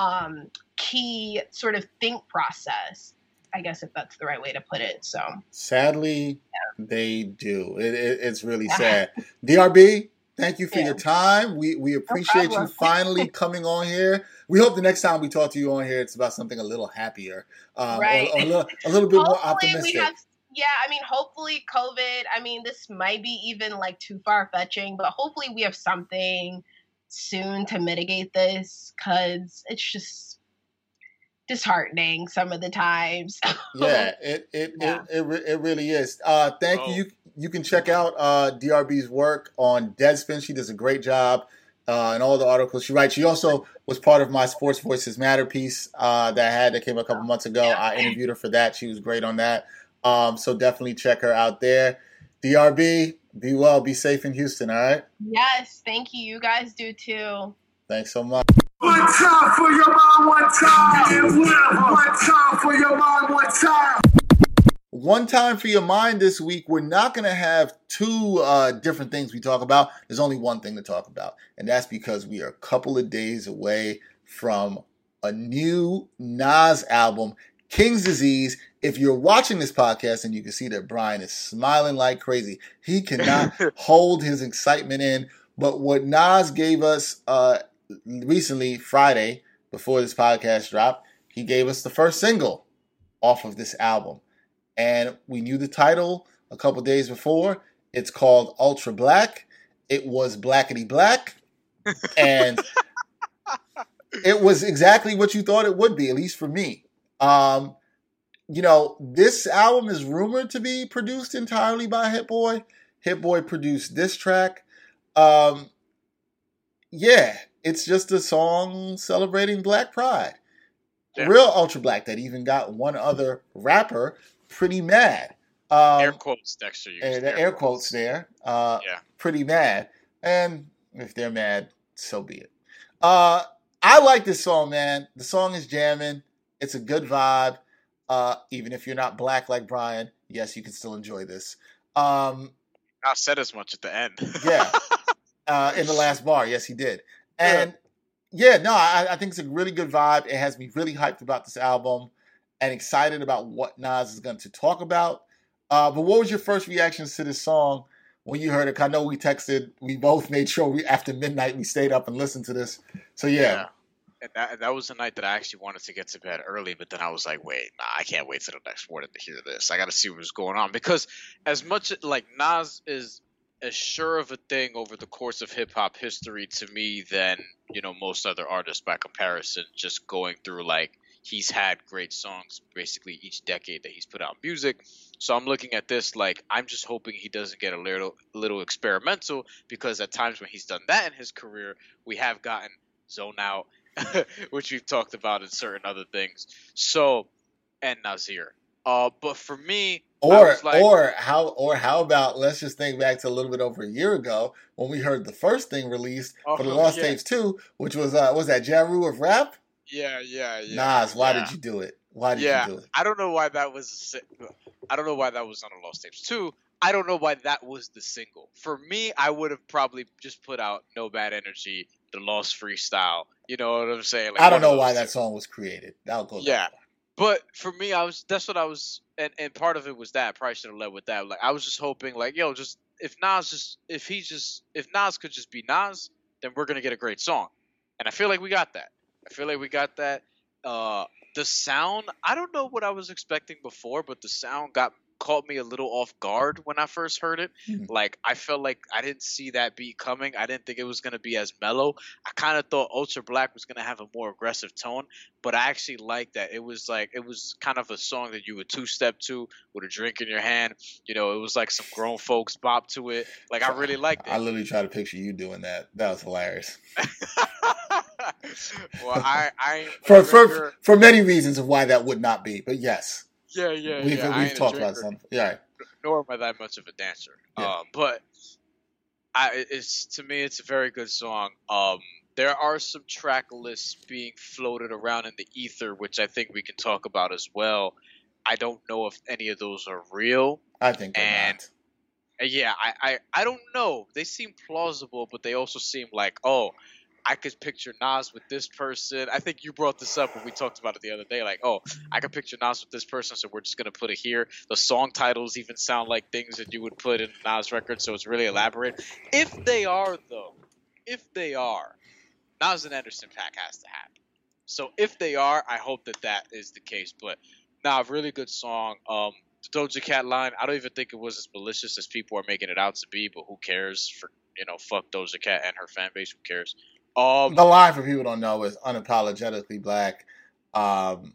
um, key sort of think process. I guess if that's the right way to put it. So sadly, yeah. they do. It, it, it's really sad. DRB, thank you for yeah. your time. We we appreciate no you finally coming on here. We hope the next time we talk to you on here, it's about something a little happier, um, right? Or, or a, little, a, little, bit more optimistic. Have, yeah, I mean, hopefully, COVID. I mean, this might be even like too far fetching, but hopefully, we have something soon to mitigate this because it's just disheartening some of the times. yeah, it it, yeah. It, it, it really is. Uh, thank oh. you. You can check out uh, DRB's work on Deadspin. She does a great job. Uh, and all the articles she writes. She also was part of my Sports Voices Matter piece uh, that I had that came a couple months ago. I interviewed her for that. She was great on that. Um, so definitely check her out there. DRB, be well, be safe in Houston, all right? Yes, thank you. You guys do too. Thanks so much. One time for your mind, one time. One time for your mind, one time. One time for your mind this week. We're not going to have two uh, different things we talk about. There's only one thing to talk about, and that's because we are a couple of days away from a new Nas album, King's Disease. If you're watching this podcast and you can see that Brian is smiling like crazy, he cannot hold his excitement in. But what Nas gave us uh, recently, Friday, before this podcast dropped, he gave us the first single off of this album. And we knew the title a couple days before. It's called Ultra Black. It was Blackety Black. And it was exactly what you thought it would be, at least for me. Um, you know, this album is rumored to be produced entirely by Hit Boy. Hit Boy produced this track. Um, yeah, it's just a song celebrating Black Pride. Yeah. Real ultra black that even got one other rapper pretty mad. Um, air quotes, Dexter. And air, air quotes. quotes there. Uh, yeah. Pretty mad. And if they're mad, so be it. Uh, I like this song, man. The song is jamming. It's a good vibe. Uh, even if you're not black like Brian, yes, you can still enjoy this. Um, I said as much at the end. yeah. Uh, in the last bar, yes, he did. And yeah, yeah no, I, I, think it's a really good vibe. It has me really hyped about this album and excited about what Nas is going to talk about. Uh, but what was your first reactions to this song when you heard it? I know we texted, we both made sure we after midnight we stayed up and listened to this. So yeah. yeah. And that, that was the night that I actually wanted to get to bed early, but then I was like, wait, nah, I can't wait till the next morning to hear this. I got to see what's going on because as much like Nas is as sure of a thing over the course of hip hop history to me than you know most other artists by comparison. Just going through like he's had great songs basically each decade that he's put out music. So I'm looking at this like I'm just hoping he doesn't get a little little experimental because at times when he's done that in his career, we have gotten zone out, which we've talked about in certain other things. So and Nasir. Uh, but for me, or like, or how or how about let's just think back to a little bit over a year ago when we heard the first thing released oh, for the Lost yeah. Tapes two, which was uh was that Jarreau of Rap? Yeah, yeah, yeah. Nas, why yeah. did you do it? Why did yeah, you do it? I don't know why that was. I don't know why that was on the Lost Tapes two. I don't know why that was the single. For me, I would have probably just put out No Bad Energy, the Lost Freestyle. You know what I'm saying? Like, I don't know why that song was created. That'll go. Yeah, but for me, I was that's what I was, and and part of it was that. I probably should have led with that. Like I was just hoping, like yo, just if Nas just if he just if Nas could just be Nas, then we're gonna get a great song. And I feel like we got that. I feel like we got that. Uh, the sound, I don't know what I was expecting before, but the sound got caught me a little off guard when I first heard it. Mm-hmm. Like I felt like I didn't see that beat coming. I didn't think it was gonna be as mellow. I kind of thought Ultra Black was gonna have a more aggressive tone, but I actually liked that. It was like it was kind of a song that you would two step to with a drink in your hand. You know, it was like some grown folks bop to it. Like I really liked it. I literally try to picture you doing that. That was hilarious. well, I, I for for for many reasons of why that would not be, but yes. Yeah, yeah, we've, yeah. We've talked about something. Yeah. Nor am I that much of a dancer. Yeah. Um, but I, it's to me, it's a very good song. Um, there are some track lists being floated around in the ether, which I think we can talk about as well. I don't know if any of those are real. I think and, not. Yeah, I, I, I don't know. They seem plausible, but they also seem like, oh, I could picture Nas with this person. I think you brought this up when we talked about it the other day. Like, oh, I could picture Nas with this person, so we're just gonna put it here. The song titles even sound like things that you would put in Nas record, so it's really elaborate. If they are though, if they are, Nas and Anderson .Paak has to happen. So if they are, I hope that that is the case. But nah, really good song. Um, the Doja Cat line, I don't even think it was as malicious as people are making it out to be. But who cares? For you know, fuck Doja Cat and her fan base. Who cares? Um, the line for people don't know is unapologetically black. Um,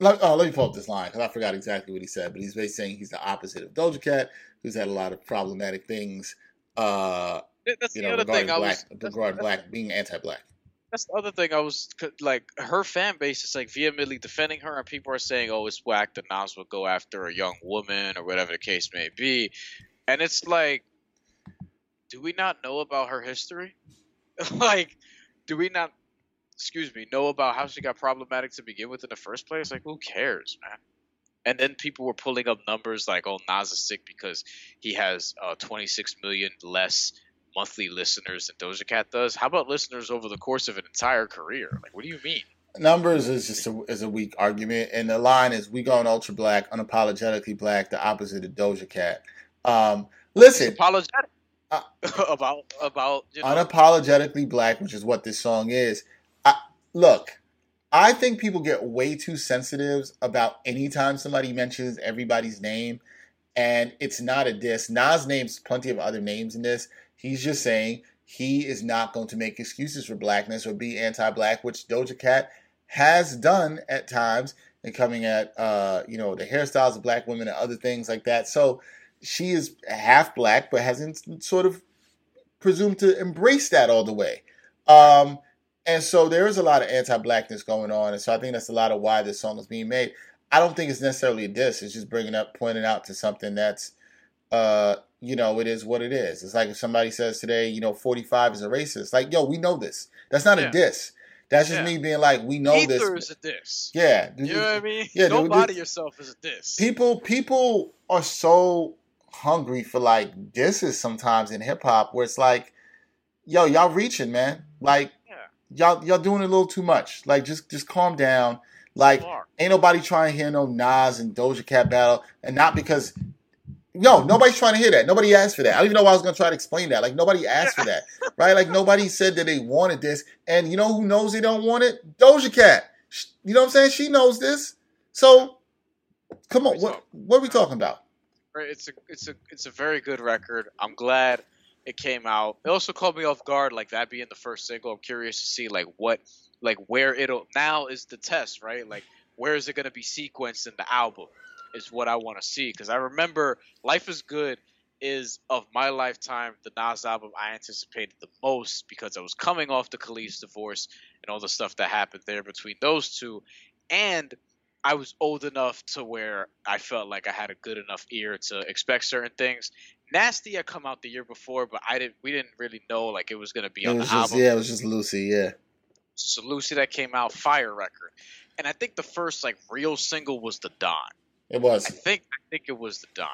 let, oh, let me pull up this line because I forgot exactly what he said, but he's basically saying he's the opposite of Doja Cat, who's had a lot of problematic things. Uh, that's you know, the regarding black, was, regarding that's, black being anti-black. That's the other thing. I was like, her fan base is like vehemently defending her, and people are saying, "Oh, it's whack that Nas would go after a young woman or whatever the case may be," and it's like, do we not know about her history? like, do we not, excuse me, know about how she got problematic to begin with in the first place? Like, who cares, man? And then people were pulling up numbers like, oh, Nas is sick because he has uh, 26 million less monthly listeners than Doja Cat does. How about listeners over the course of an entire career? Like, what do you mean? Numbers is just a, is a weak argument, and the line is we going ultra black, unapologetically black, the opposite of Doja Cat. Um, listen, apologetic. Uh, about about you know. unapologetically black, which is what this song is. I, look, I think people get way too sensitive about anytime somebody mentions everybody's name, and it's not a diss. Nas names plenty of other names in this. He's just saying he is not going to make excuses for blackness or be anti-black, which Doja Cat has done at times, and coming at uh, you know the hairstyles of black women and other things like that. So she is half black, but hasn't sort of presumed to embrace that all the way. Um, and so there is a lot of anti-blackness going on, and so I think that's a lot of why this song is being made. I don't think it's necessarily a diss; it's just bringing up, pointing out to something that's, uh, you know, it is what it is. It's like if somebody says today, you know, forty-five is a racist. Like, yo, we know this. That's not yeah. a diss. That's just yeah. me being like, we know this. is a diss. Yeah, you know what I mean. Yeah, don't body yourself as a diss. People, people are so hungry for like disses sometimes in hip hop where it's like, yo, y'all reaching, man. Like yeah. y'all y'all doing a little too much. Like just just calm down. Like ain't nobody trying to hear no Nas and Doja Cat battle, and not because no, nobody's trying to hear that. Nobody asked for that. I don't even know why I was gonna try to explain that. Like nobody asked for that, right? Like nobody said that they wanted this, and you know who knows they don't want it? Doja Cat. You know what I'm saying? She knows this. So, come on, what what are we talking about? It's a it's a it's a very good record. I'm glad it came out. It also caught me off guard, like that being the first single. I'm curious to see like what like where it'll now is the test, right? Like where is it to be sequenced in the album? Is what I want to see because I remember Life is Good is of my lifetime the Nas album I anticipated the most because I was coming off the Kelis divorce and all the stuff that happened there between those two, and I was old enough to where I felt like I had a good enough ear to expect certain things. Nasty had come out the year before, but I didn't. We didn't really know like it was gonna be it on the just, album. Yeah, it was just Lucy. Yeah. So Lucy that came out, fire record, and I think the first like real single was the Don. It was. I think I think it was the Don,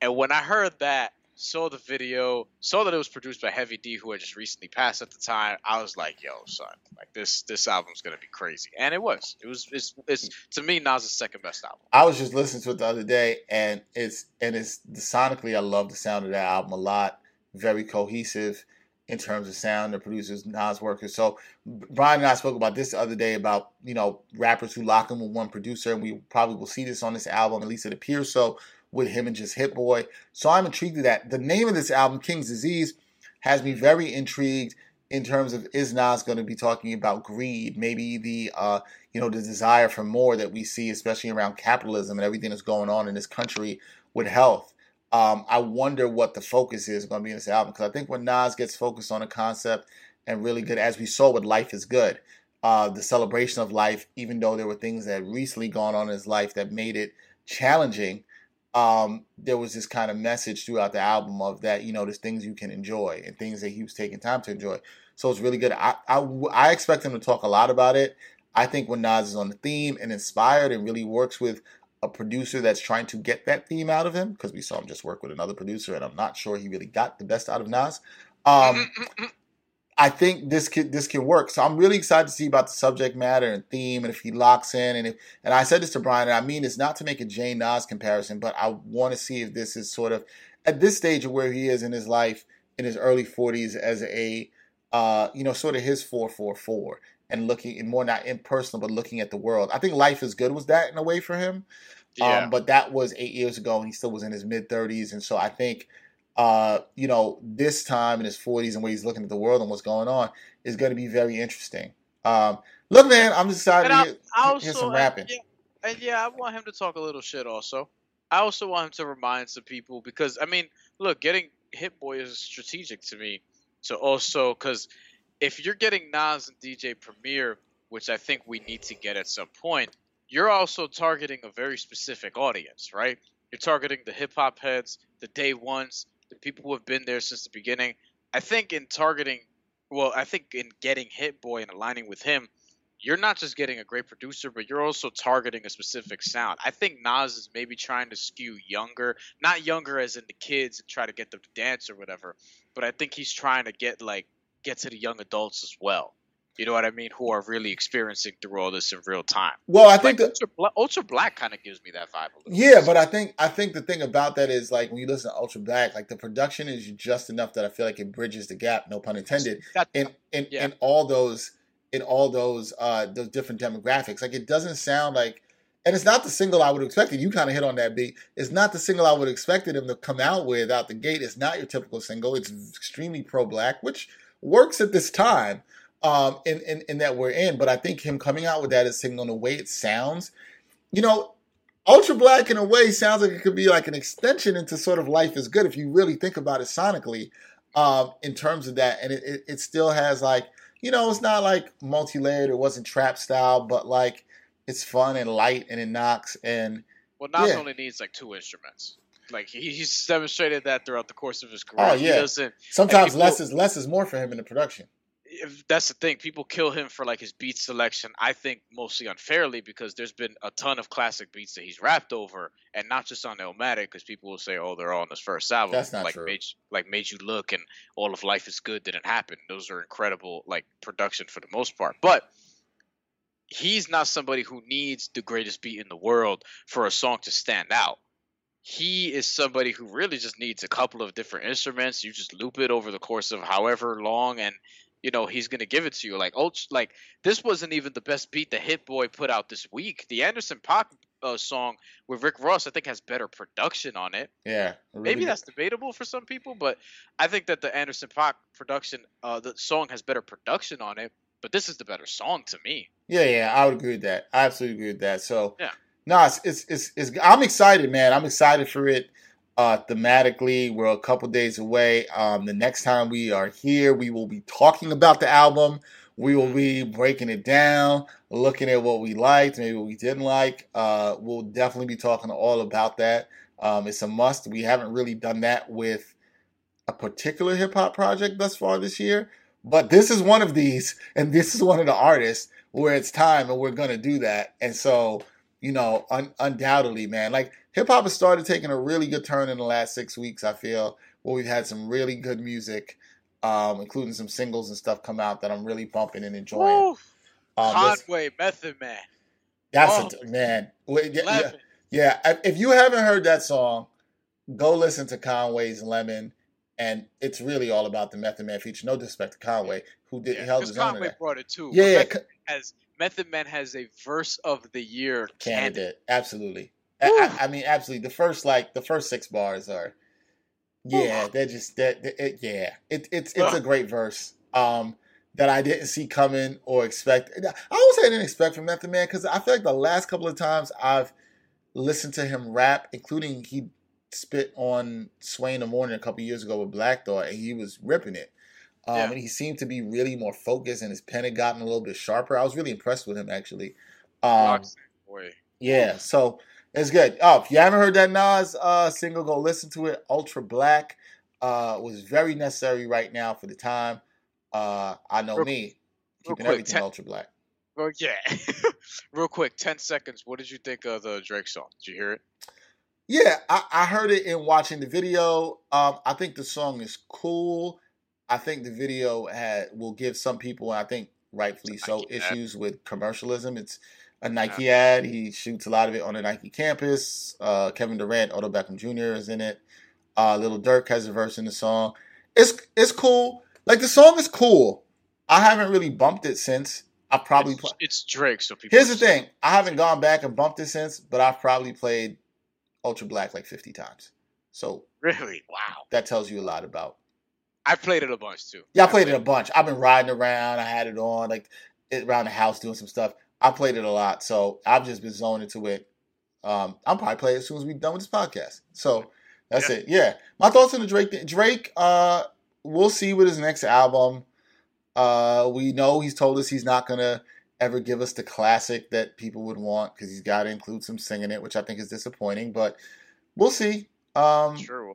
and when I heard that, saw the video, saw that it was produced by Heavy D, who had just recently passed at the time. I was like, "Yo, son, like this this album's gonna be crazy," and it was. It was. It's, it's to me Nas' second best album. I was just listening to it the other day, and it's and it's sonically, I love the sound of that album a lot. Very cohesive in terms of sound. The producers, Nas workers. So Brian and I spoke about this the other day about you know rappers who lock in with one producer, and we probably will see this on this album. At least it appears so with him and just Hit Boy. So I'm intrigued with that. The name of this album, King's Disease, has me very intrigued in terms of is Nas going to be talking about greed, maybe the uh, you know the desire for more that we see, especially around capitalism and everything that's going on in this country with health. Um, I wonder what the focus is going to be in this album because I think when Nas gets focused on a concept and really good, as we saw with Life is Good, uh, the celebration of life, even though there were things that recently gone on in his life that made it challenging um, there was this kind of message throughout the album of that, you know, there's things you can enjoy and things that he was taking time to enjoy. So it's really good. I, I, I expect him to talk a lot about it. I think when Nas is on the theme and inspired and really works with a producer that's trying to get that theme out of him, because we saw him just work with another producer and I'm not sure he really got the best out of Nas. Um, I think this can this can work. So I'm really excited to see about the subject matter and theme, and if he locks in, and if and I said this to Brian, and I mean it's not to make a Jay Nas comparison, but I want to see if this is sort of at this stage of where he is in his life in his early 40s as a uh, you know sort of his 444 and looking and more not impersonal, but looking at the world. I think life is good was that in a way for him. Yeah. Um, but that was eight years ago, and he still was in his mid 30s, and so I think uh, you know, this time in his 40s and where he's looking at the world and what's going on is going to be very interesting. Um, look, man, I'm just excited to hear, also, hear some rapping. And yeah, and yeah, I want him to talk a little shit also. I also want him to remind some people because, I mean, look, getting Hit Boy is strategic to me. So also, because if you're getting Nas and DJ Premier, which I think we need to get at some point, you're also targeting a very specific audience, right? You're targeting the hip hop heads, the day ones, the people who have been there since the beginning. I think in targeting, well, I think in getting Hit Boy and aligning with him, you're not just getting a great producer, but you're also targeting a specific sound. I think Nas is maybe trying to skew younger, not younger as in the kids and try to get them to dance or whatever, but I think he's trying to get like get to the young adults as well. You know what I mean? Who are really experiencing through all this in real time. Well, I think like, Ultra, Bla- Ultra, Black kind of gives me that vibe. yeah, bit. Yeah, but I think I think the thing about that is like when you listen to Ultra Black, like the production is just enough that I feel like it bridges the gap. No pun intended. in in, yeah. in all those in all those uh those different demographics, like it doesn't sound like. And it's not the single I would have expected. You kind of hit on that beat. It's not the single I would have expected him to come out with out the gate. It's not your typical single. It's extremely pro black, which works at this time um, in, in, in that we're in. But I think him coming out with that is signaling the way it sounds. You know, Ultra Black in a way sounds like it could be like an extension into sort of Life is Good if you really think about it sonically um, in terms of that. And it, it, it still has like, you know, it's not like multi layered, it wasn't trap style, but like it's fun and light and it knocks. And well, Nas yeah. only needs like two instruments. Like he's demonstrated that throughout the course of his career. Oh yeah. Sometimes people, less is less is more for him in the production if that's the thing. People kill him for like his beat selection. I think mostly unfairly because there's been a ton of classic beats that he's rapped over, and not just on Illmatic. Because people will say, "Oh, they're all on his first album." That's not like true. Made, like made you look and all of Life is Good didn't happen. Those are incredible like production for the most part, but he's not somebody who needs the greatest beat in the world for a song to stand out he is somebody who really just needs a couple of different instruments. You just loop it over the course of however long, and you know he's gonna give it to you. Like ultra, like this wasn't even the best beat the Hit Boy put out this week. The Anderson .Paak uh, song with Rick Ross, I think, has better production on it. Yeah, really maybe good. that's debatable for some people, but I think that the Anderson .Paak production, uh, the song has better production on it. But this is the better song to me. Yeah, yeah, I would agree with that. I absolutely agree with that. So yeah, no, it's it's it's, it's I'm excited, man. I'm excited for it uh, thematically. We're a couple days away. Um, the next time we are here, we will be talking about the album. We will be breaking it down, looking at what we liked, maybe what we didn't like. Uh, we'll definitely be talking all about that. Um, it's a must. We haven't really done that with a particular hip hop project thus far this year, but this is one of these, and this is one of the artists where it's time, and we're gonna do that. And so, you know, un- undoubtedly, man, like hip hop has started taking a really good turn in the last six weeks. I feel where we've had some really good music, um, including some singles and stuff come out that I'm really bumping and enjoying. Um, Conway, Method Man. That's oh. a man. Yeah, yeah, if you haven't heard that song, go listen to Conway's Lemon, and it's really all about the Method Man feature. No disrespect to Conway, who did yeah, held his Conway own. Conway brought it too. Yeah, Method, has Method Man has a verse of the year candidate. candidate. Absolutely. I, I, mean, absolutely. The first like the first six bars are, yeah, they're just that. It, yeah, it, it's it's a great verse. Um, that I didn't see coming or expect. I always say I didn't expect from Method Man because I feel like the last couple of times I've listened to him rap, including he spit on Sway in the Morning a couple years ago with Black Thought, and he was ripping it. Um, yeah. And he seemed to be really more focused, and his pen had gotten a little bit sharper. I was really impressed with him actually. Um, yeah, so it's good. Oh, if you haven't heard that Nas uh, single, go listen to it. Ultra Black uh, was very necessary right now for the time. Uh, I know real, me keeping quick, everything ten, ultra black. Well, yeah. real quick, ten seconds. What did you think of the Drake song? Did you hear it? Yeah, I, I heard it in watching the video. Um, I think the song is cool. I think the video had will give some people, and I think rightfully so, issues with commercialism. It's a Nike ad. He shoots a lot of it on a Nike campus. Uh, Kevin Durant, Odell Beckham Jr. is in it. Uh, Lil Durk has a verse in the song. It's it's cool. Like the song is cool. I haven't really bumped it since. I probably it's, it's Drake, so people. Here's the thing: I haven't gone back and bumped it since, but I've probably played Ultra Black like 50 times. So really, wow, that tells you a lot about. I played it a bunch too. Yeah, I played, I played it a bunch. I've been riding around. I had it on like around the house doing some stuff. I played it a lot, so I've just been zoning to it. Um, I'm probably playing as soon as we're done with this podcast. So that's yeah. it. Yeah, my thoughts on the Drake. Drake, uh, we'll see with his next album. Uh, we know he's told us he's not gonna ever give us the classic that people would want because he's got to include some singing it, which I think is disappointing. But we'll see. Um, sure.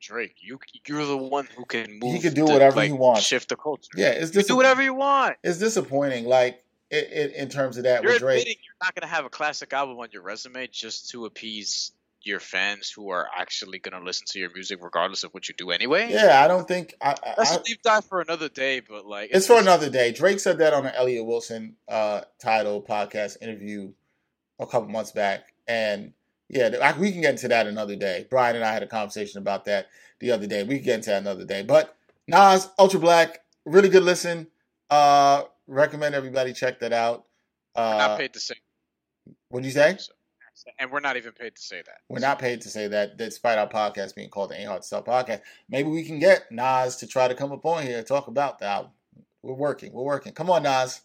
Drake. You you're the one who can move. He can do whatever like, he wants. Shift the culture. Yeah, it's dis- do whatever you want. It's disappointing. Like it, it, in terms of that you're with Drake. You're not gonna have a classic album on your resume just to appease your fans who are actually gonna listen to your music regardless of what you do anyway. Yeah, I don't think I, that's I, a deep dive for another day, but like it's, it's for another day. Drake said that on an Elliott Wilson uh, title podcast interview a couple months back, and yeah, we can get into that another day. Brian and I had a conversation about that the other day. We can get into that another day. But Nas Ultra Black, really good listen. Uh, recommend everybody check that out. Uh, not paid to sing. What'd you say? And we're not even paid to say that. We're not paid to say that, despite our podcast being called the Ain't Hard to Sell podcast. Maybe we can get Nas to try to come up on here and talk about the album. We're working. We're working. Come on, Nas.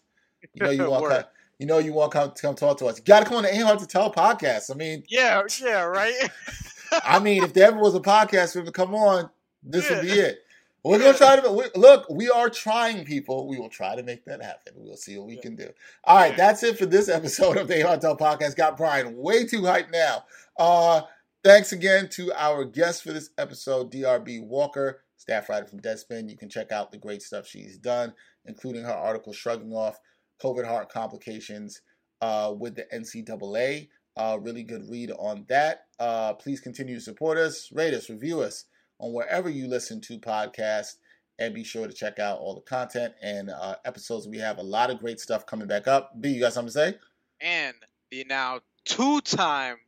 You know you want come, you know you want to come, come talk to us. You got to come on the Ain't Hard to Tell podcast. I mean, yeah, yeah, right. I mean, if there ever was a podcast for him to come on, this yeah. would be it. We're gonna try to we, look. We are trying, people. We will try to make that happen. We'll see what we yeah. can do. All right, that's it for this episode of the Hotel Podcast. Got Brian way too hyped now. Uh, thanks again to our guest for this episode, DRB Walker, staff writer from Deadspin. You can check out the great stuff she's done, including her article shrugging off COVID heart complications uh, with the NCAA. Uh, really good read on that. Uh, please continue to support us, rate us, review us on wherever you listen to podcasts. And be sure to check out all the content and uh, episodes. We have a lot of great stuff coming back up. B, you got something to say? And the now two-time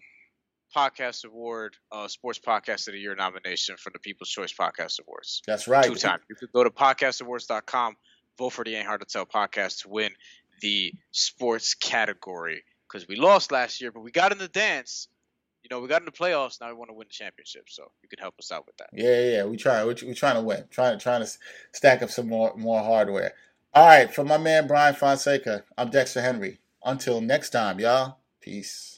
podcast award, uh, sports podcast of the year nomination for the People's Choice Podcast Awards. That's right. Two times. You could go to podcastawards.com, vote for the Ain't Hard to Tell podcast to win the sports category because we lost last year, but we got in the dance you know, we got in the playoffs. Now we want to win the championship. So you can help us out with that. Yeah, yeah, we try. We're, we're trying to win. Trying, to trying to stack up some more, more hardware. All right, for my man Brian Fonseca, I'm Dexter Henry. Until next time, y'all. Peace.